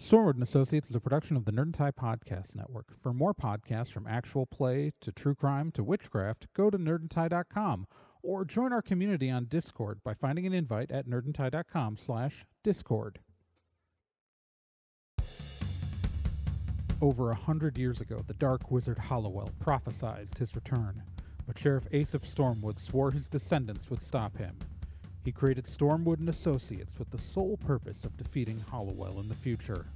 Stormwood and Associates is a production of the Nerd and Tie Podcast Network. For more podcasts from actual play to true crime to witchcraft, go to nerdandtie.com or join our community on Discord by finding an invite at nerdandtie.com slash discord. Over a hundred years ago, the dark wizard Hollowell prophesied his return, but Sheriff Aesop Stormwood swore his descendants would stop him. He created Stormwood and Associates with the sole purpose of defeating Hollowell in the future.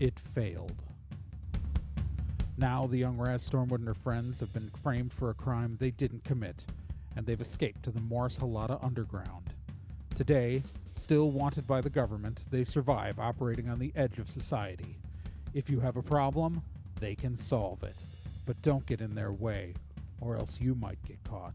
It failed. Now the young Raz Stormwood and her friends have been framed for a crime they didn't commit, and they've escaped to the Morris Halata underground. Today, still wanted by the government, they survive operating on the edge of society. If you have a problem, they can solve it. But don't get in their way, or else you might get caught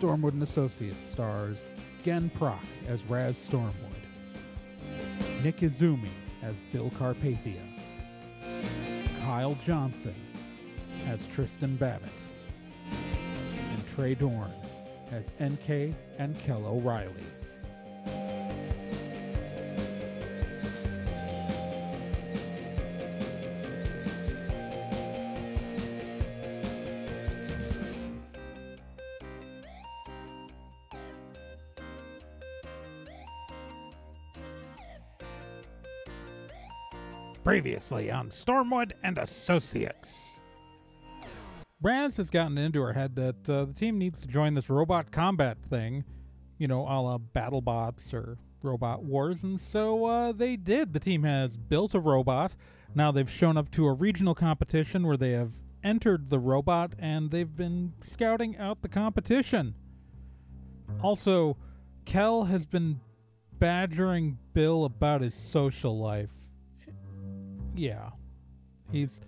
Stormwood and Associates stars Gen Proc as Raz Stormwood, Nick Izumi as Bill Carpathia, Kyle Johnson as Tristan Babbitt, and Trey Dorn as NK and Kel O'Reilly. Previously on Stormwood and Associates. Raz has gotten into her head that uh, the team needs to join this robot combat thing, you know, a la BattleBots or Robot Wars, and so uh, they did. The team has built a robot. Now they've shown up to a regional competition where they have entered the robot and they've been scouting out the competition. Also, Kel has been badgering Bill about his social life yeah, he's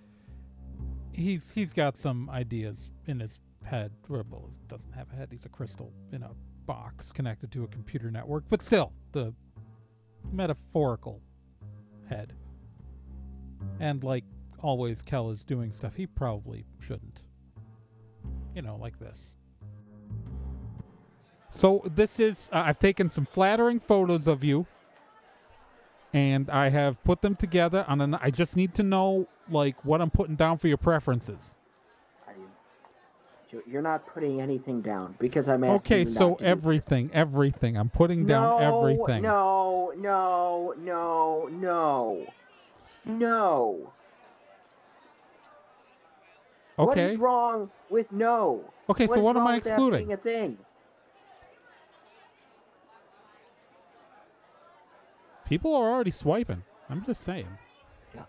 he's he's got some ideas in his head. Well, he doesn't have a head. He's a crystal in a box connected to a computer network. But still, the metaphorical head. And like always, Kel is doing stuff he probably shouldn't. You know, like this. So this is uh, I've taken some flattering photos of you and I have put them together. And then I just need to know like what I'm putting down for your preferences. You're not putting anything down because I'm asking. Okay, so everything, everything. I'm putting down no, everything. No, no, no, no, no. Okay. What is wrong with no? Okay, what so what am I excluding? a thing. People are already swiping. I'm just saying. God.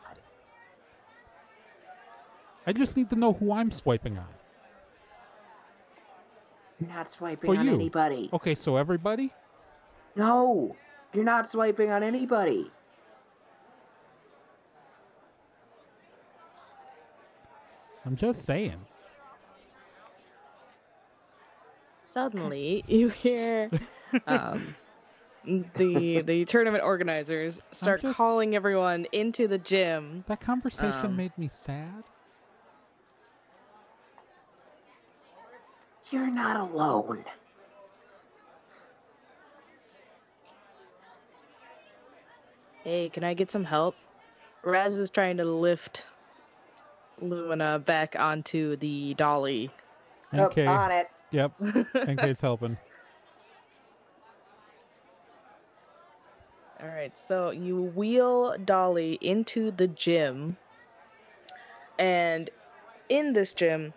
I just need to know who I'm swiping on. You're not swiping For on you. anybody. Okay, so everybody? No, you're not swiping on anybody. I'm just saying. Suddenly, you hear um, the the tournament organizers start just- calling everyone into the gym. That conversation Um, made me sad. You're not alone. Hey, can I get some help? Raz is trying to lift Lumina back onto the dolly. Up Okay. on it. Yep. NK's helping. All right, so you wheel Dolly into the gym, and in this gym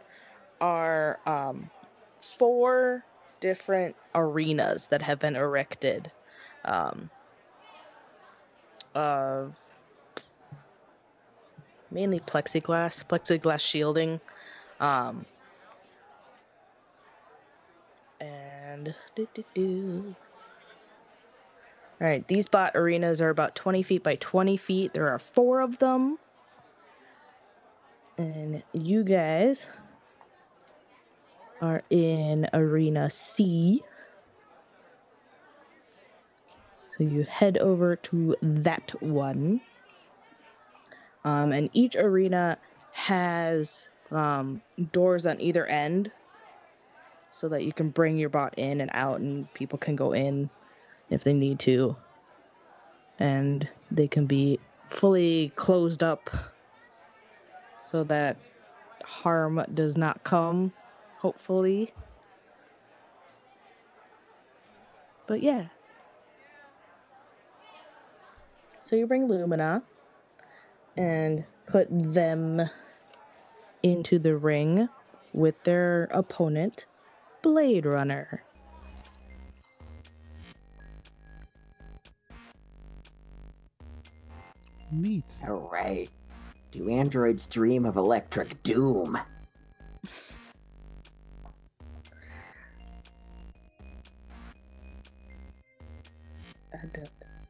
are um, four different arenas that have been erected. Um, of mainly plexiglass, plexiglass shielding. Um, and do, do, do. All right, these bot arenas are about 20 feet by 20 feet. There are four of them. And you guys are in Arena C. So you head over to that one. Um, and each arena has um, doors on either end so that you can bring your bot in and out and people can go in if they need to. And they can be fully closed up so that harm does not come, hopefully. But yeah. So you bring Lumina and put them into the ring with their opponent, Blade Runner. Neat. All right. Do androids dream of electric doom?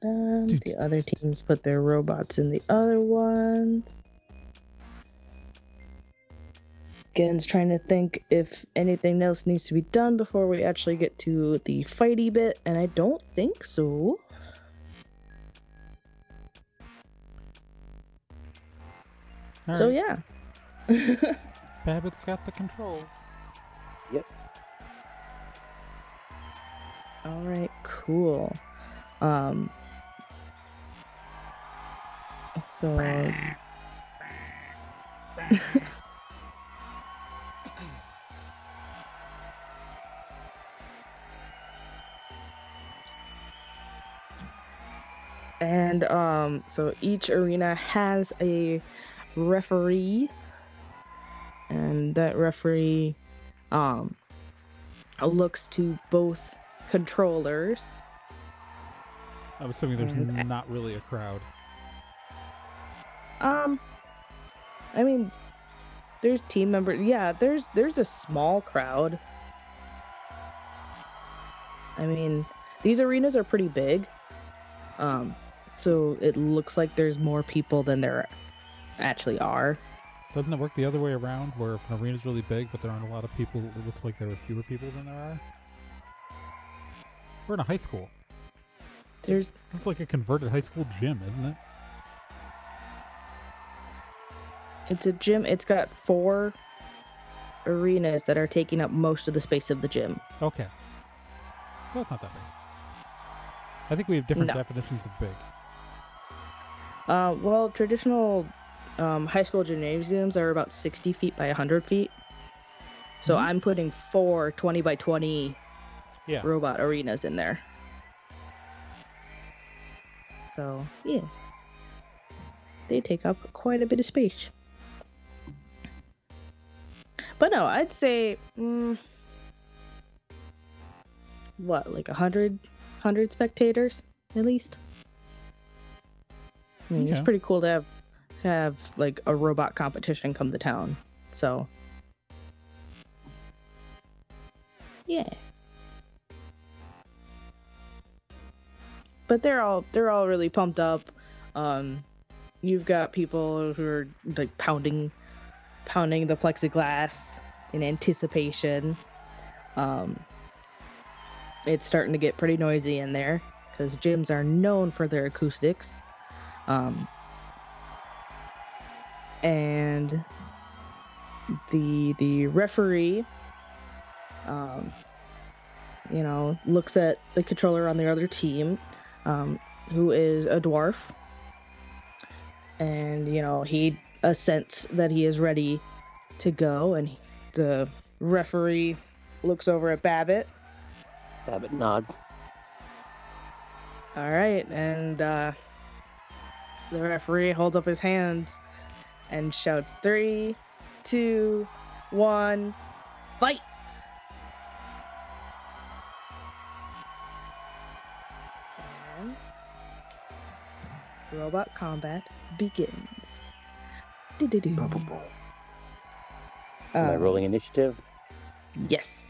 Um, the other teams put their robots in the other ones. Gen's trying to think if anything else needs to be done before we actually get to the fighty bit, and I don't think so. All so right. yeah. Babbitt's got the controls. Yep. All right, cool. Um so and um so each arena has a referee. And that referee um looks to both controllers. I'm assuming there's And- not really a crowd. um i mean there's team members yeah there's there's a small crowd. I mean these arenas are pretty big. Um so it looks like there's more people than there actually are Doesn't it work the other way around, where if an arena's really big but there aren't a lot of people, it looks like there are fewer people than there are? We're in a high school. there's It's like a converted high school gym, isn't it? it's a gym it's got four arenas that are taking up most of the space of the gym Okay. Well, it's not that big. I think we have different No. definitions of big. uh well traditional um, high school gymnasiums are about 60 feet by 100 feet so Mhm. i'm putting four 20 by 20 Yeah. robot arenas in there. So, yeah. They take up quite a bit of space. But no, I'd say, mm, what, like a hundred, hundred spectators at least. I mean, it's pretty cool to have have like a robot competition come to town. So, yeah. but they're all they're all really pumped up. Um, you've got people who are like pounding, pounding the plexiglass in anticipation. Um, it's starting to get pretty noisy in there because gyms are known for their acoustics. Um, and the the referee, um, you know, looks at the controller on the other team um, who is a dwarf. And, you know, he assents that he is ready to go. And he- the referee looks over at Babbitt. Babbitt nods. All right. And uh, the referee holds up his hands and shouts, Three, two, one, fight! And robot combat begins. Am I Um, rolling initiative? Yes.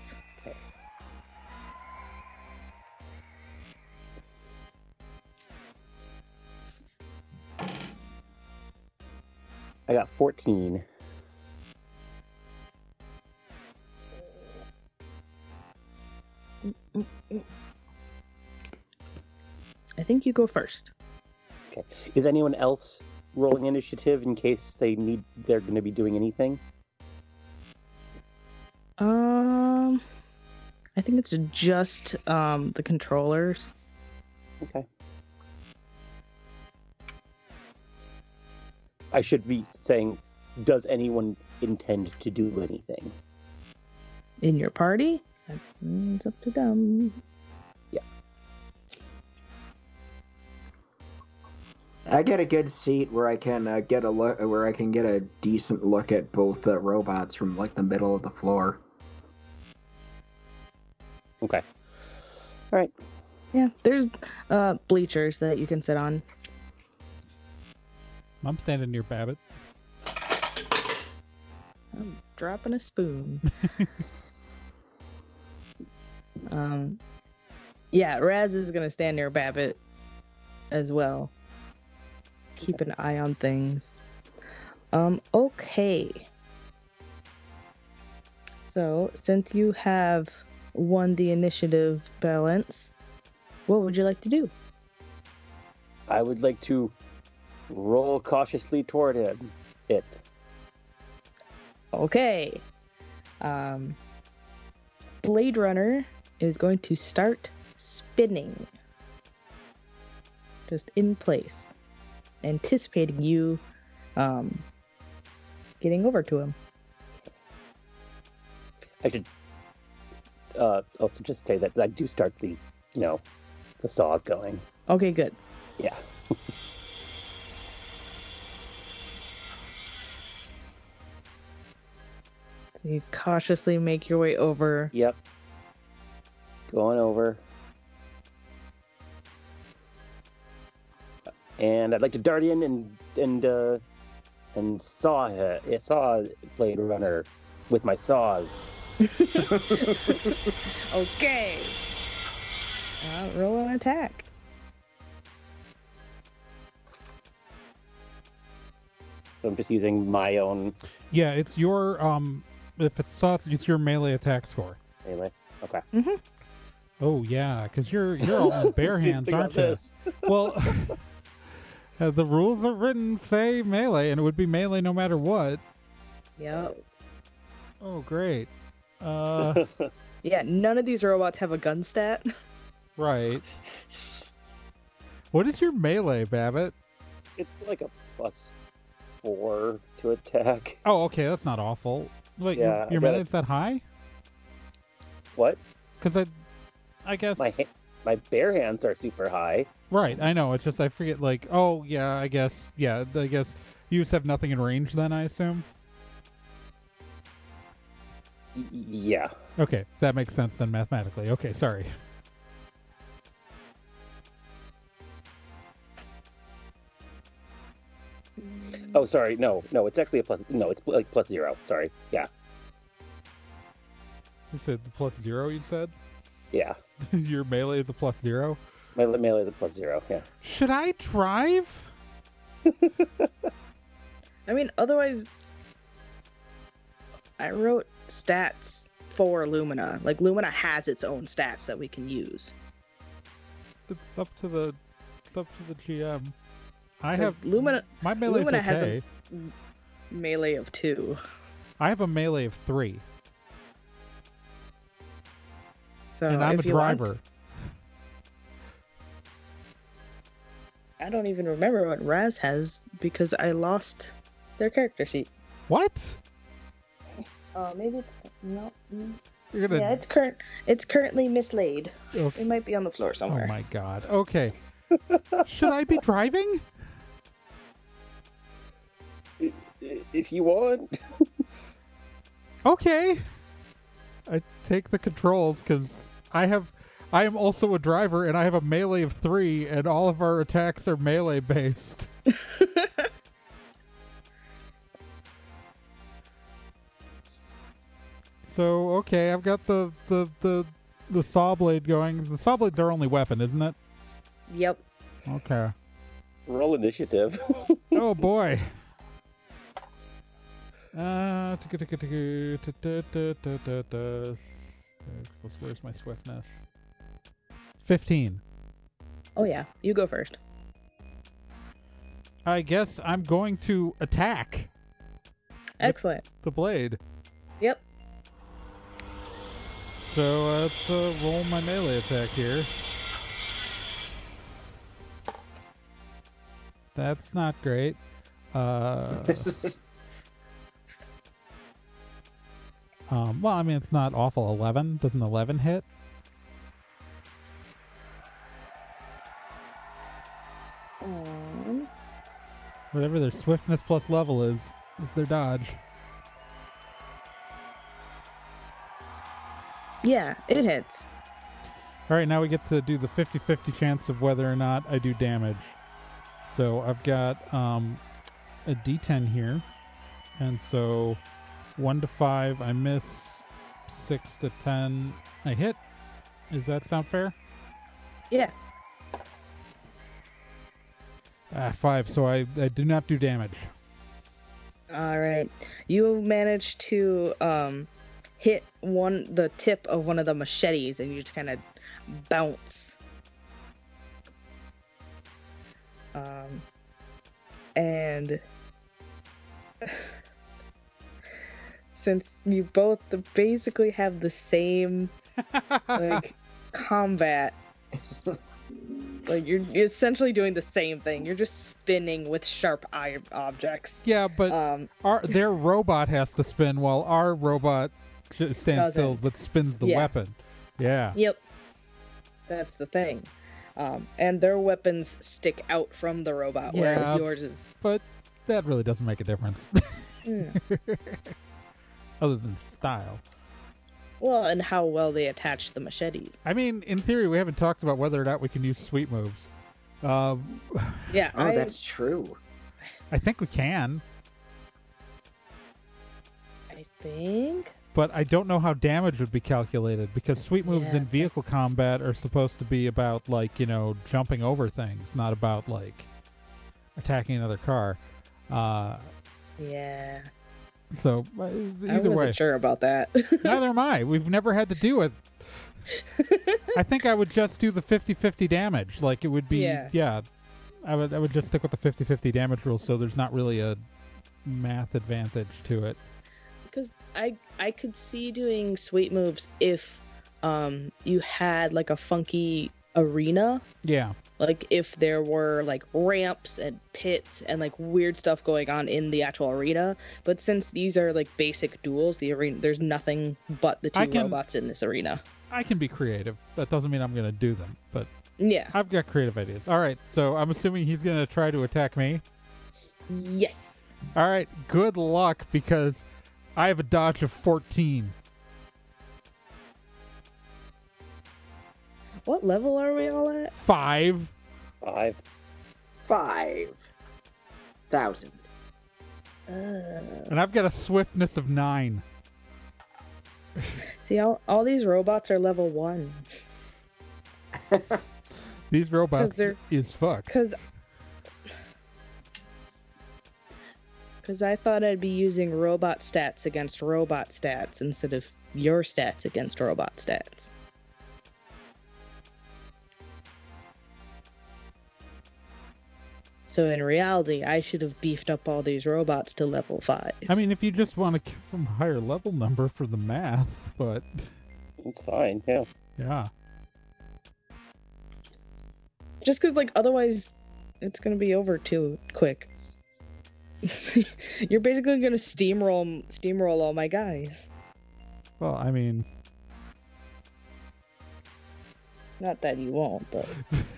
I got 14. I think you go first. Okay. Is anyone else rolling initiative in case they need they're going to be doing anything? Um, I think it's just um the controllers. Okay. I should be saying, does anyone intend to do anything? in your party. It's up to them. Yeah. I get a good seat where I can uh, get a look, where I can get a decent look at both the robots from like the middle of the floor. Okay. All right. Yeah, there's uh bleachers that you can sit on. I'm standing near Babbitt. I'm dropping a spoon. um, yeah, Raz is gonna stand near Babbitt as well. Keep an eye on things. Um, okay. So, since you have won the initiative balance, what would you like to do? I would like to roll cautiously toward him. It. Okay. Um, Blade Runner is going to start spinning. Just in place. Anticipating you um, getting over to him. I should uh, also just say that I do start the, you know, the saws going. Okay, good. Yeah. you cautiously make your way over. Yep. Going over. And I'd like to dart in and and uh, and saw uh, saw Blade Runner with my saws. Okay. Uh, roll an attack. So I'm just using my own Yeah, it's your um. If it's sauce, it's your melee attack score. melee. Okay. Oh yeah, because you're you're all in bare hands, aren't you? this. Well, uh, the rules are written say melee, and it would be melee no matter what. Yep. Oh great. Uh, Yeah, none of these robots have a gun stat. right. What is your melee, Babbitt? It's like a plus four to attack. Oh, okay, that's not awful. Wait, your- Yeah, your, got melee's that high? What? Because I, I guess. My ha- my bare hands are super high. Right, I know. It's just I forget. Like, oh yeah, I guess. Yeah, I guess you just have nothing in range. Then I assume. Y- yeah. Okay, that makes sense then mathematically. Okay, sorry. Oh, sorry. No, no. It's actually a plus. No, it's like plus zero. Sorry. Yeah. You said the plus zero. You said Yeah. your melee is a plus zero. My melee is a plus zero. Yeah. Should I drive? I mean, otherwise, I wrote stats for Lumina. Like, Lumina has its own stats that we can use. It's up to the. It's up to the GM. I 'Cause have Lumina My melee's Lumina has a- melee of two. I have a melee of three, So and I'm a if you want- driver. I don't even remember what Raz has because I lost their character sheet. What? Oh, maybe it's no. Mm. You're gonna. Yeah, it's current. It's currently mislaid. okay. It might be on the floor somewhere. Oh my god. Okay. Should I be driving? If you want. Okay. I take the controls because I have. I am also a driver, and I have a melee of three, and all of our attacks are melee based. so okay, I've got the the the the saw blade going. The saw blade's our only weapon, isn't it? Yep. Okay. Roll initiative. Oh boy. Six, Where's my swiftness? 15. Oh yeah, you go first. I guess I'm going to attack Excellent. the blade. Yep. So uh, let's uh, roll my melee attack here. That's not great. Uh, um, well, I mean, it's not awful. 11. Does an 11 hit? Um, Whatever their swiftness plus level is, is their dodge. yeah, it hits. All right, now we get to do the 50 50 chance of whether or not I do damage. So I've got um, a d10 here. And so 1 to 5, I miss. 6 to 10, I hit. Does that sound fair? Yeah. Ah, 5, so I, I do not do damage. All right. You manage to um hit one the tip of one of the machetes and you just kind of bounce. Um and since you both basically have the same like combat like you're, you're essentially doing the same thing. You're just spinning with sharp eye objects. yeah, but Um our their robot has to spin while our robot stands still Doesn't. but spins the Yeah. weapon. Yeah. Yep. That's the thing. Um, and their weapons stick out from the robot, whereas yours is. But that really doesn't make a difference. Mm. Other than style. Well, and how well they attach the machetes. I mean, in theory, we haven't talked about whether or not we can use sweet moves. Um, Yeah, oh, I, that's true. I think we can, I think. but I don't know how damage would be calculated because sweet moves Yeah. in vehicle combat are supposed to be about like you know jumping over things, not about like attacking another car. Uh, Yeah. So uh, I either wasn't way, sure about that. neither am I. We've never had to do it. I think I would just do the 50-50 damage. Like it would be Yeah. yeah. I would I would just stick with the 50-50 damage rule so there's not really a math advantage to it. because I I could see doing sweet moves if um you had like a funky arena Yeah. like if there were like ramps and pits and like weird stuff going on in the actual arena but since these are like basic duels the arena there's nothing but the two can- robots in this arena I can be creative. That doesn't mean I'm going to do them, but yeah I've got creative ideas. All right, so I'm assuming he's going to try to attack me. yes All right, good luck because I have a dodge of 14. What level are we all at 5. Five. Five thousand. uh, And I've got a swiftness of 9. see all, all these robots are level one These robots they're- is fucked. because because i thought i'd be using robot stats against robot stats instead of your stats against robot stats So in reality, I should have beefed up all these robots to level 5. I mean, if you just want to give them a higher level number for the math, but It's fine. Yeah. yeah. Just because, like, otherwise, it's gonna be over too quick. You're basically gonna steamroll steamroll all my guys. Well, I mean, Not that you won't, but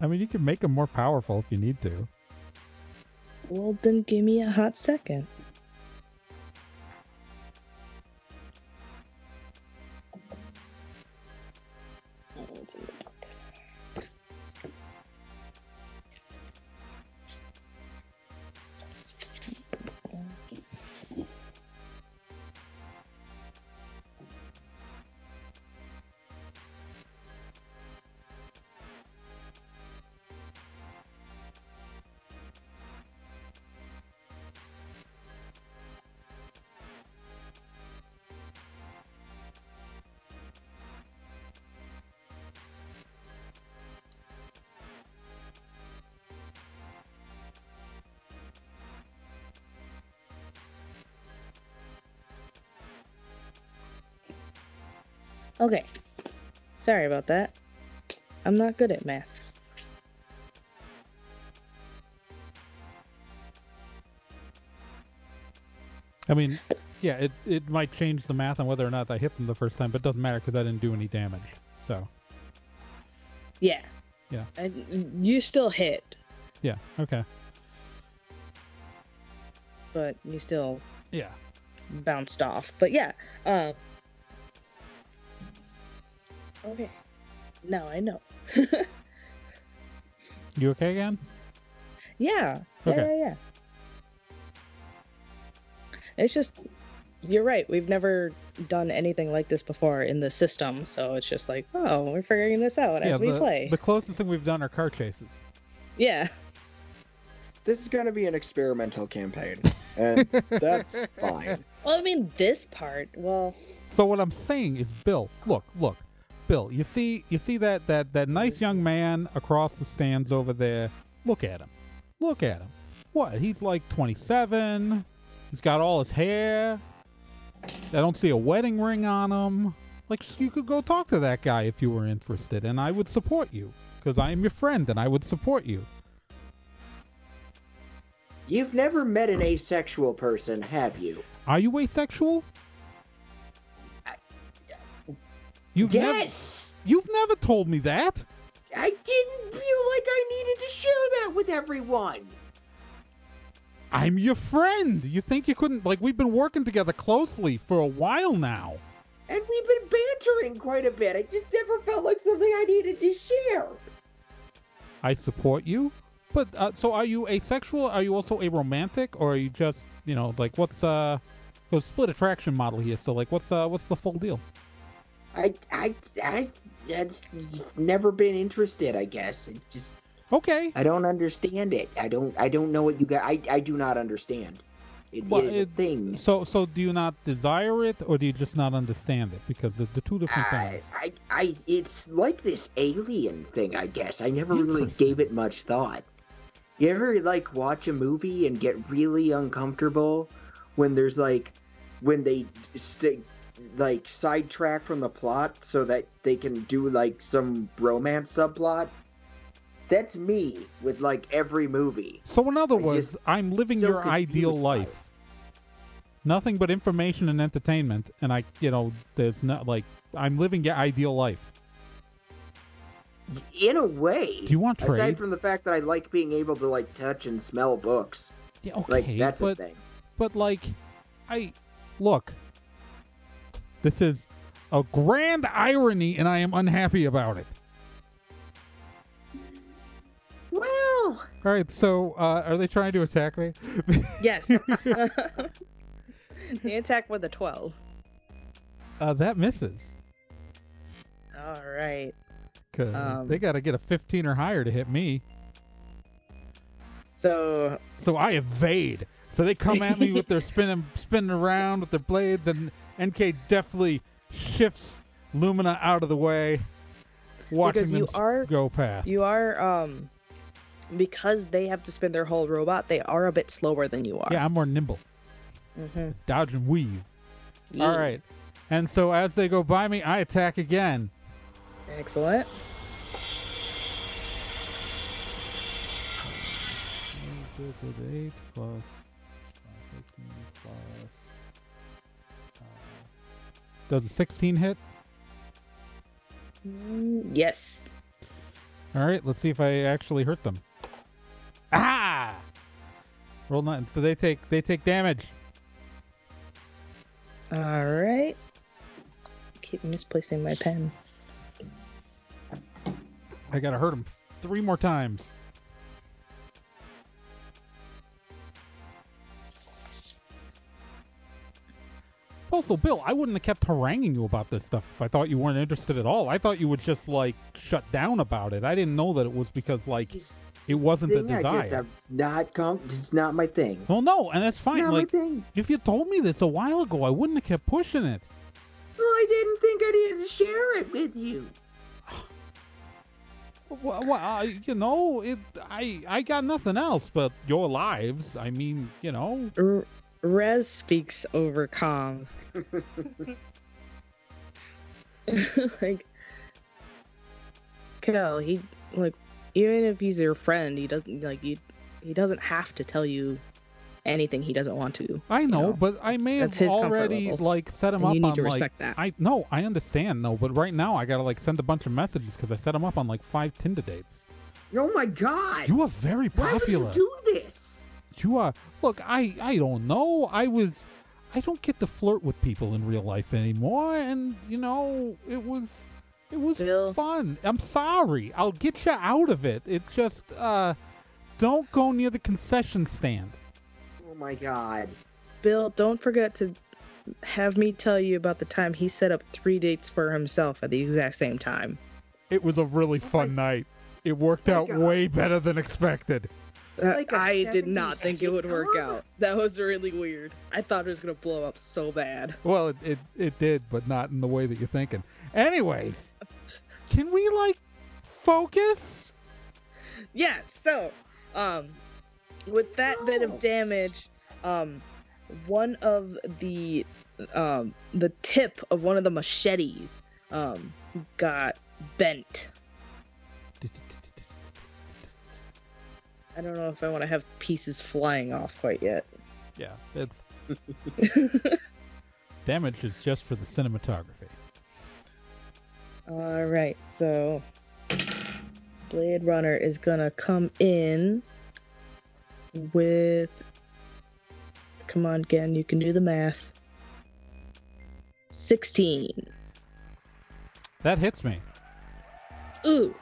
I mean, you can make them more powerful if you need to. well, then give me a hot second. Okay. Sorry about that. I'm not good at math. I mean, yeah, it, it might change the math on whether or not I hit them the first time, but it doesn't matter because I didn't do any damage. So, Yeah. Yeah. And you still hit, yeah, okay. but you still Yeah. bounced off. But yeah. Uh, okay. Now I know. You okay again? Yeah. Yeah, Okay. yeah, yeah. It's just you're right. We've never done anything like this before in the system, so it's just like, oh, we're figuring this out yeah, as we the, play. the closest thing we've done are car chases. Yeah. This is gonna be an experimental campaign, and that's fine. Well, I mean, this part. Well, So what I'm saying is, Bill, look, look, Bill, you see, you see that that that nice young man across the stands over there. Look at him, look at him. What? He's like 27. He's got all his hair. I don't see a wedding ring on him. Like you could go talk to that guy if you were interested, and I would support you because I am your friend, and I would support you. You've never met an asexual person, have you? Are you asexual? You've yes. you've never told me that. I didn't feel like I needed to share that with everyone. I'm your friend. You think you couldn't like we've been working together closely for a while now. And we've been bantering quite a bit. I just never felt like something I needed to share. I support you. But uh, so are you asexual? Are you also a romantic or are you just, you know, like what's uh a split attraction model here. So like what's uh what's the full deal? I, I, I, that's just never been interested. I guess it's just Okay. I don't understand it. I don't, I don't know what you got. I, I do not understand. It is Well, a it- thing. So so do you not desire it or do you just not understand it? Because the, the two different I, things. I, I, it's like this alien thing. I guess I never really gave it much thought. You ever like watch a movie and get really uncomfortable when there's like when they stay like sidetrack from the plot so that they can do like some romance subplot? That's me with like every movie. So in other I words, I'm living so your ideal confused by it. life. Nothing but information and entertainment, and I, you know, there's not like I'm living your ideal life. In a way. Do you want Aside trade? from the fact that I like being able to like touch and smell books. Yeah, okay, Like that's but a thing. but like, I look. This is a grand irony, and I am unhappy about it. Well, All right, so uh, are they trying to attack me? yes. the attack with a 12. uh, that misses. All right. Cause Um, they got to get a 15 or higher to hit me. So, So I evade. So they come at me with their spinning, spinning around with their blades, and NK definitely shifts Lumina out of the way, watching Because them you s- are- go past. you are, um, because they have to spin their whole robot, they are a bit slower than you are. yeah, I'm more nimble. Mm-hmm. Dodge and weave. All right. And so as they go by me, I attack again. Excellent. Eight plus, Does a 16 hit? Mm, yes. All right, let's see if I actually hurt them. Ah! Roll nine. So they take they take damage. All right. Keep misplacing my pen. I gotta hurt them three more times. Also, Bill, I wouldn't have kept haranguing you about this stuff if I thought you weren't interested at all. I thought you would just like shut down about it. I didn't know that it was because like just it wasn't the thing just, desire. it's not com- it's not my thing. Well, no, and that's It's fine. not Like my thing. if you told me this a while ago, I wouldn't have kept pushing it. Well, I didn't think I needed to share it with you. Well, well I, you know, it. I I got nothing else but your lives. I mean, you know. Mm, R- Rez speaks over comms. like Kel, he like even if he's your friend, he doesn't like you. He doesn't have to tell you anything he doesn't want to. I know, know, but I may that's have his already like set him And up you need on to like respect that. I no, I understand though, but right now I gotta like send a bunch of messages because I set him up on like five Tinder dates. Oh my god! You are very popular. Why would popular. you do this? You are. Look, I I don't know. I was. I don't get to flirt with people in real life anymore, and you know it was. It was Bill. fun. I'm sorry. I'll get you out of it. It's just uh, don't go near the concession stand. Oh my god! Bill, don't forget to have me tell you about the time he set up three dates for himself at the exact same time. It was a really fun night. It worked my out God. way better than expected. Uh, Like a I did not think it would work sitcom? out. That was really weird. I thought it was gonna blow up so bad. Well, it, it it did, but not in the way that you're thinking. Anyways, can we like focus? Yeah, so um with that bit of damage, um one of the um the tip of one of the machetes um got bent. I don't know if I want to have pieces flying off quite yet. Yeah, it's damage is just for the cinematography. All right, so Blade Runner is gonna come in with. Come on, again, you can do the math. 16. That hits me. Ooh.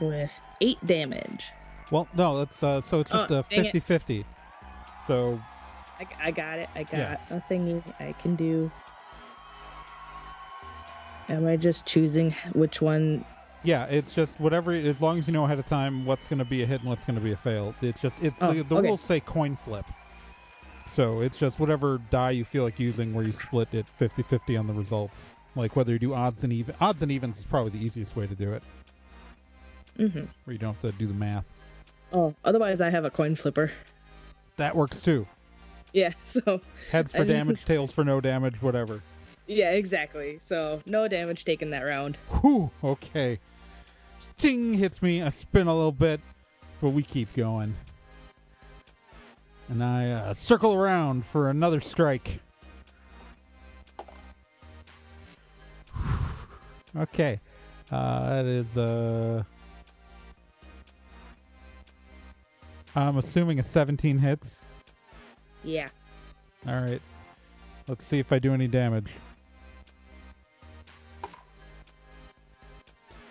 With 8 damage. Well, no, that's uh, so it's just Oh, a dang 50-50. So I, I got it. I got Yeah. a thingy I can do. Am I just choosing which one? yeah, it's just whatever. As long as you know ahead of time what's going to be a hit and what's going to be a fail. It's just it's Oh, the, the okay. rules say coin flip. So it's just whatever die you feel like using, where you split it 50-50 on the results. Like whether you do odds and even odds and evens is probably the easiest way to do it, hmm where you don't have to do the math. Oh, otherwise I have a coin flipper. That works too. Yeah, so Heads for I mean- damage, tails for no damage, whatever. yeah, exactly. So no damage taken that round. Whew, okay. Ding hits me. I spin a little bit, but we keep going. And I uh, circle around for another strike. okay. Uh, that is, uh. I'm assuming a 17 hits. Yeah. Alright. Let's see if I do any damage.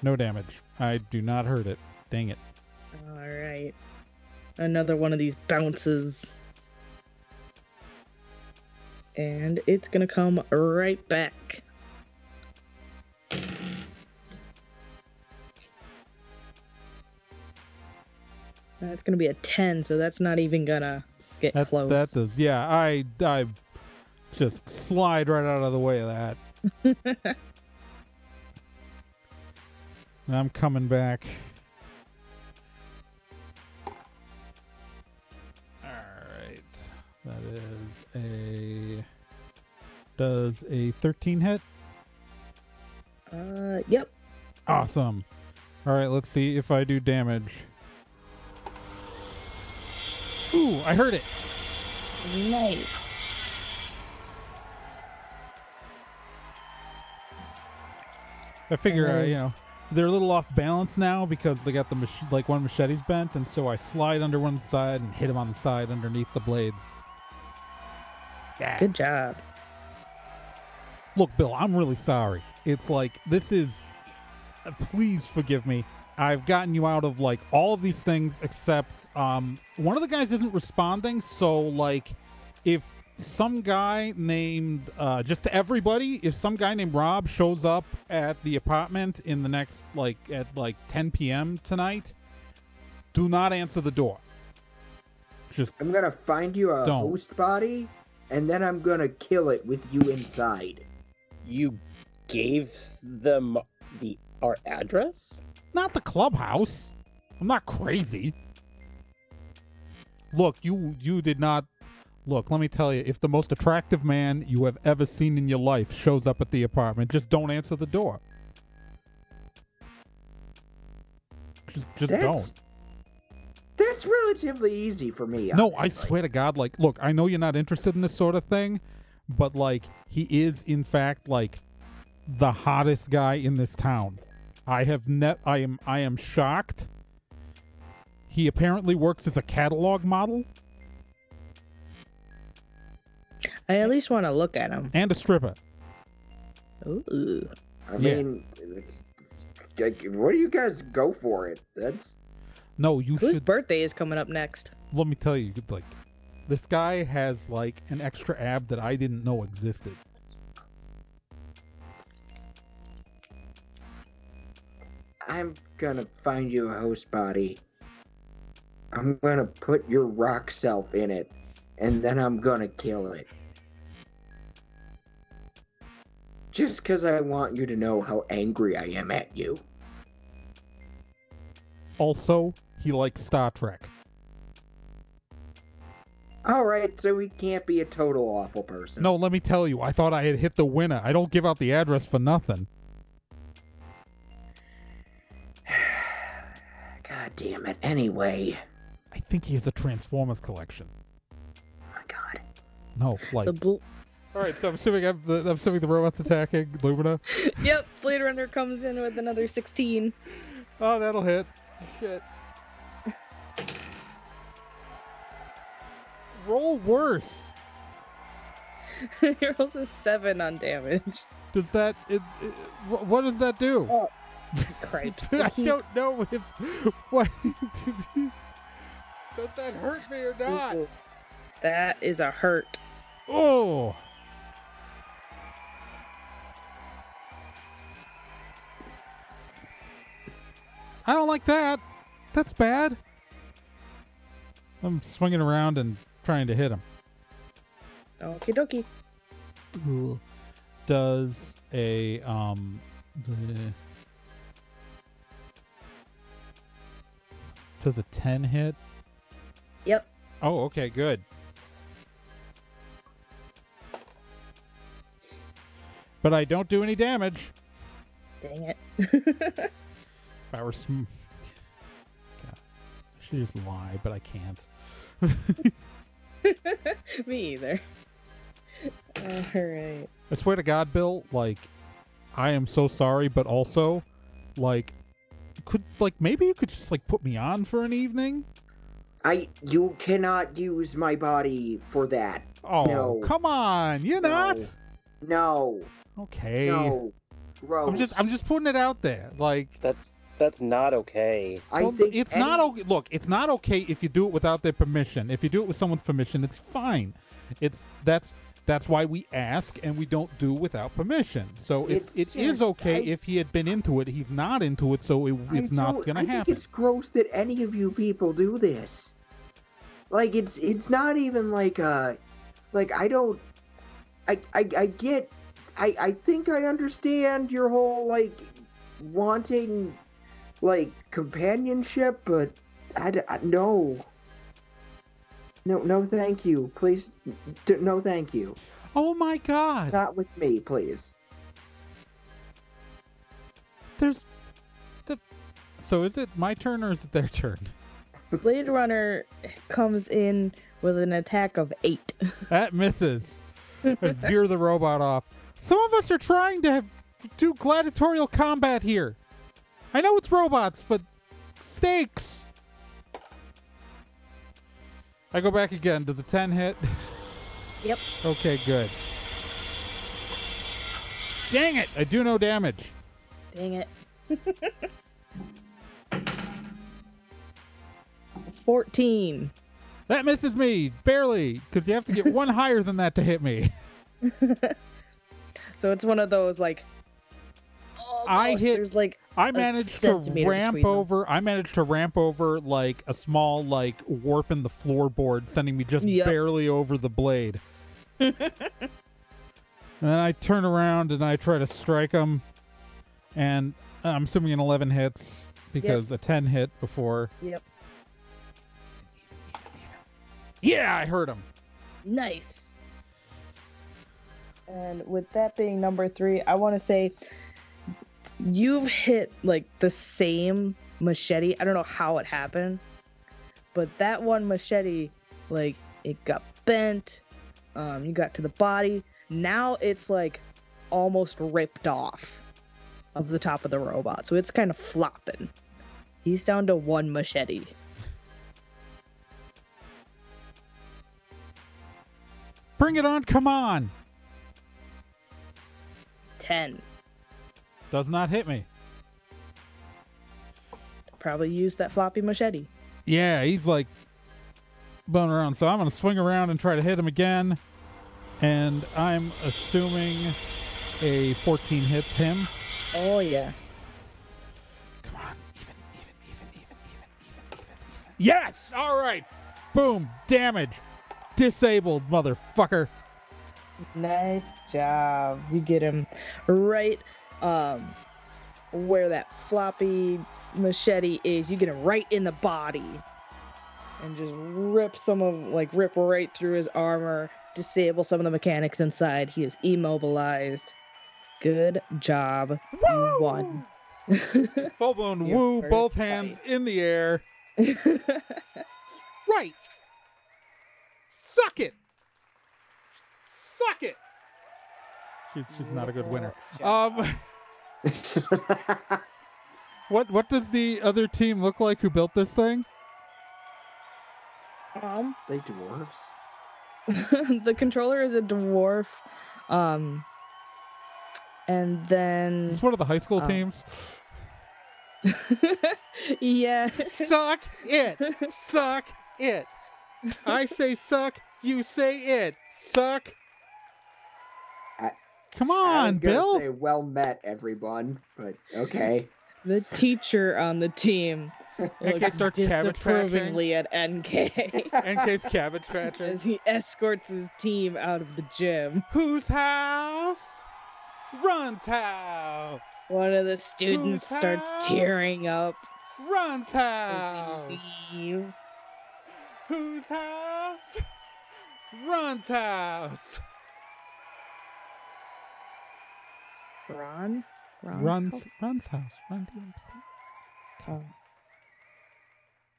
No damage. I do not hurt it. Dang it. All right. Another one of these bounces. And it's gonna come right back. That's gonna be a 10, so that's not even gonna get That, close. that does. Yeah, I I just slide right out of the way of that. I'm coming back. All right. That is a does a 13 hit? Uh, yep. Awesome. All right, let's see if I do damage. Ooh, I heard it. Nice. I figure, uh, you know, they're a little off balance now because they got the mach- like one machete's bent, and so I slide under one side and hit him on the side underneath the blades. Yeah. Good job. Look, Bill, I'm really sorry. It's like this is. uh, Please forgive me. I've gotten you out of like all of these things except um one of the guys isn't responding. So like, if some guy named uh just to everybody, if some guy named Rob shows up at the apartment in the next like at like 10 p.m. tonight, do not answer the door. Just I'm gonna find you a Don't. host body, and then I'm gonna kill it with you inside. You gave them the our address? Not the clubhouse. I'm not crazy. Look, you you did not Look, let me tell you, if the most attractive man you have ever seen in your life shows up at the apartment, just don't answer the door. Just, just That's don't. that's relatively easy for me. No, I swear to God, like, look, I know you're not interested in this sort of thing, but like, he is in fact like the hottest guy in this town. I have net. I am. I am shocked. He apparently works as a catalog model I at least want to look at him. and a stripper. Ooh. I Yeah. mean, it's, like, what do you guys go for it? That's No, you Whose should. birthday is coming up next? let me tell you, like, this guy has like an extra ab that I didn't know existed. I'm gonna find you a host body. I'm gonna put your rock self in it, and then I'm gonna kill it. Just 'cause I want you to know how angry I am at you. Also, he likes Star Trek. Alright, so he can't be a total awful person. No, let me tell you, I thought I had hit the winner. I don't give out the address for nothing. God damn it. Anyway. I think he has a Transformers collection. Oh my god. No, like. So bl- all right, so I'm assuming I'm, the, I'm assuming the robots attacking Lumina. yep, Blade Runner comes in with another 16. Oh, that'll hit. Shit. Roll worse. he rolls a 7 on damage. Does that? It, it, what does that do? Oh, Cripes. I don't know if. What? does that hurt me or not? That is a hurt. Oh. I don't like that. That's bad. I'm swinging around and trying to hit him. Okie dokie. Ooh. Does a um the- does a 10 hit? Yep. Oh, okay, good. But I don't do any damage. Dang it. If I were sm- God, I should just lie, but I can't. Me either. Alright. I swear to God, Bill, like, I am so sorry, but also, like, could like maybe you could just like put me on for an evening? I you cannot use my body for that. Oh, No. come on, you're No. not. No. Okay. No. Gross. I'm just I'm just putting it out there. Like, That's that's not okay. I well, think it's any- not okay. Look, it's not okay if you do it without their permission. If you do it with someone's permission, it's fine. It's that's that's why we ask and we don't do without permission. So it's, It's it is just- okay I- if he had been into it. He's not into it, so it, it's not gonna I happen. think it's gross that any of you people do this. Like it's it's not even like uh like I don't I I, I get I I think I understand your whole like wanting like companionship, but I, I no. No, no, thank you. Please, d- no, thank you. Oh my god! Not with me, please. There's the. So is it my turn or is it their turn? Blade Runner comes in with an attack of 8. That misses. I veer the robot off. Some of us are trying to have, do gladiatorial combat here. I know it's robots, but stakes. I go back again. Does a 10 hit? Yep. Okay, good. Dang it! I do no damage. Dang it. 14. That misses me barely, because you have to get one higher than that to hit me. So it's one of those like. Oh, I almost, hit- There's like I managed to ramp them. over. I managed to ramp over like a small like warp in the floorboard, sending me just Yep. barely over the blade. and then I turn around and I try to strike him, and I'm assuming an 11 hits because a 10 hit before. Yep. Yeah, I hurt him. Nice. And with that being number three, I want to say you've hit like the same machete. I don't know how it happened, but that one machete, like it got bent. Um, you got to the body. Now it's like almost ripped off of the top of the robot, so it's kind of flopping. He's down to one machete. Bring it on, come on. Ten. Does not hit me. Probably use that floppy machete. Yeah, he's like bumming around. So I'm going to swing around and try to hit him again. And I'm assuming a 14 hits him. Oh yeah. Come on. Even, even, even, even, even, even, even, even. Yes! All right. Boom. Damage. Disabled, motherfucker. Nice job. You get him right um where that floppy machete is. You get him right in the body. And just rip some of like rip right through his armor, disable some of the mechanics inside. He is immobilized. Good job. You Woo! won. Full blown woo, first both hands in the air. Right. Suck it. Suck it. She's, she's not a good winner. Um, what what does the other team look like who built this thing? um they dwarves. the controller is a dwarf. Um and then It's one of the high school Oh. teams. yeah. Suck it. Suck it. I say suck, you say it. Suck. I- Come I on, was Bill. Say, well met, everyone. But okay. The teacher on the team NK looks starts cabbage disapprovingly at NK NK's cabbage patching. as he escorts his team out of the gym. Whose house? Run's house. One of the students Whose starts house? tearing up Run's as house. they. Whose house? Run's house. Ron? Ron's Run's house? Run's house. Run DMC. Oh.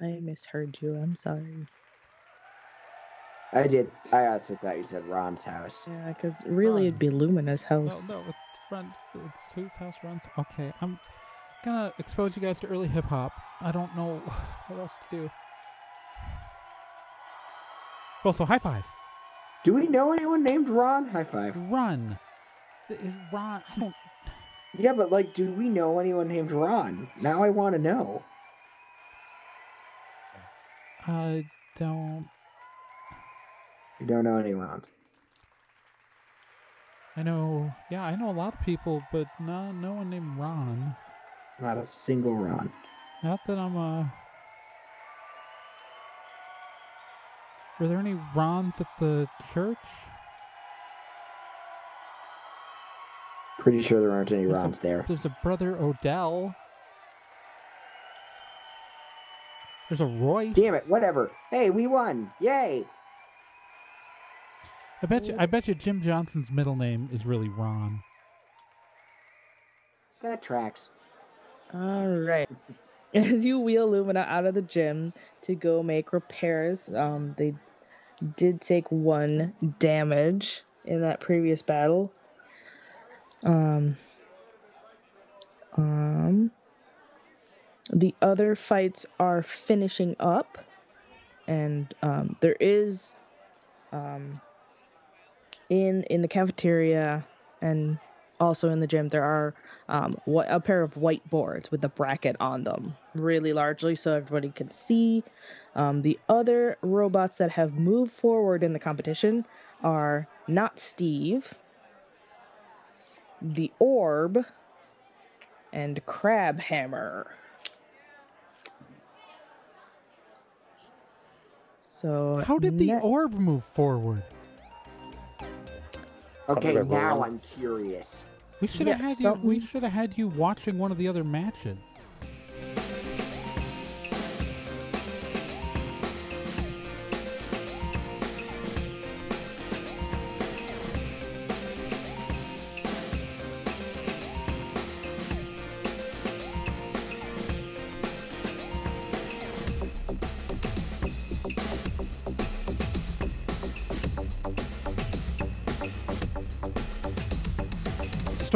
I misheard you. I'm sorry. I did. I also thought you said Ron's house. Yeah, because really it'd be Ron's. Lumina's No, house. no, it's Run. It's whose house runs. Okay, I'm gonna expose you guys to early hip hop. I don't know what else to do. Well, so high five. Do we know anyone named Ron? High five. Run. Is Ron? I don't. Yeah, but like, do we know anyone named Ron? Now I want to know. I don't. We don't know any Rons. I know. Yeah, I know a lot of people, but no, no one named Ron. Not a single Ron. Not that I'm uh Were there any Rons at the church? Pretty sure there aren't any There's a- Rons there. There's a brother Odell. There's a Roy. Damn it! Whatever. Hey, we won! Yay! I bet you. I bet you Jim Johnson's middle name is really Ron. That tracks. All right. As you wheel Lumina out of the gym to go make repairs, um, they did take one damage in that previous battle. Um, um, the other fights are finishing up, and um, there is um, in in the cafeteria and also in the gym there are um, a pair of whiteboards with the bracket on them, really largely, so everybody can see. Um, the other robots that have moved forward in the competition are not Steve, the Orb, and Crab Hammer. So How did the ne- orb move forward? Okay, now I'm curious. We should have Yeah, had you. We should have had you watching one of the other matches.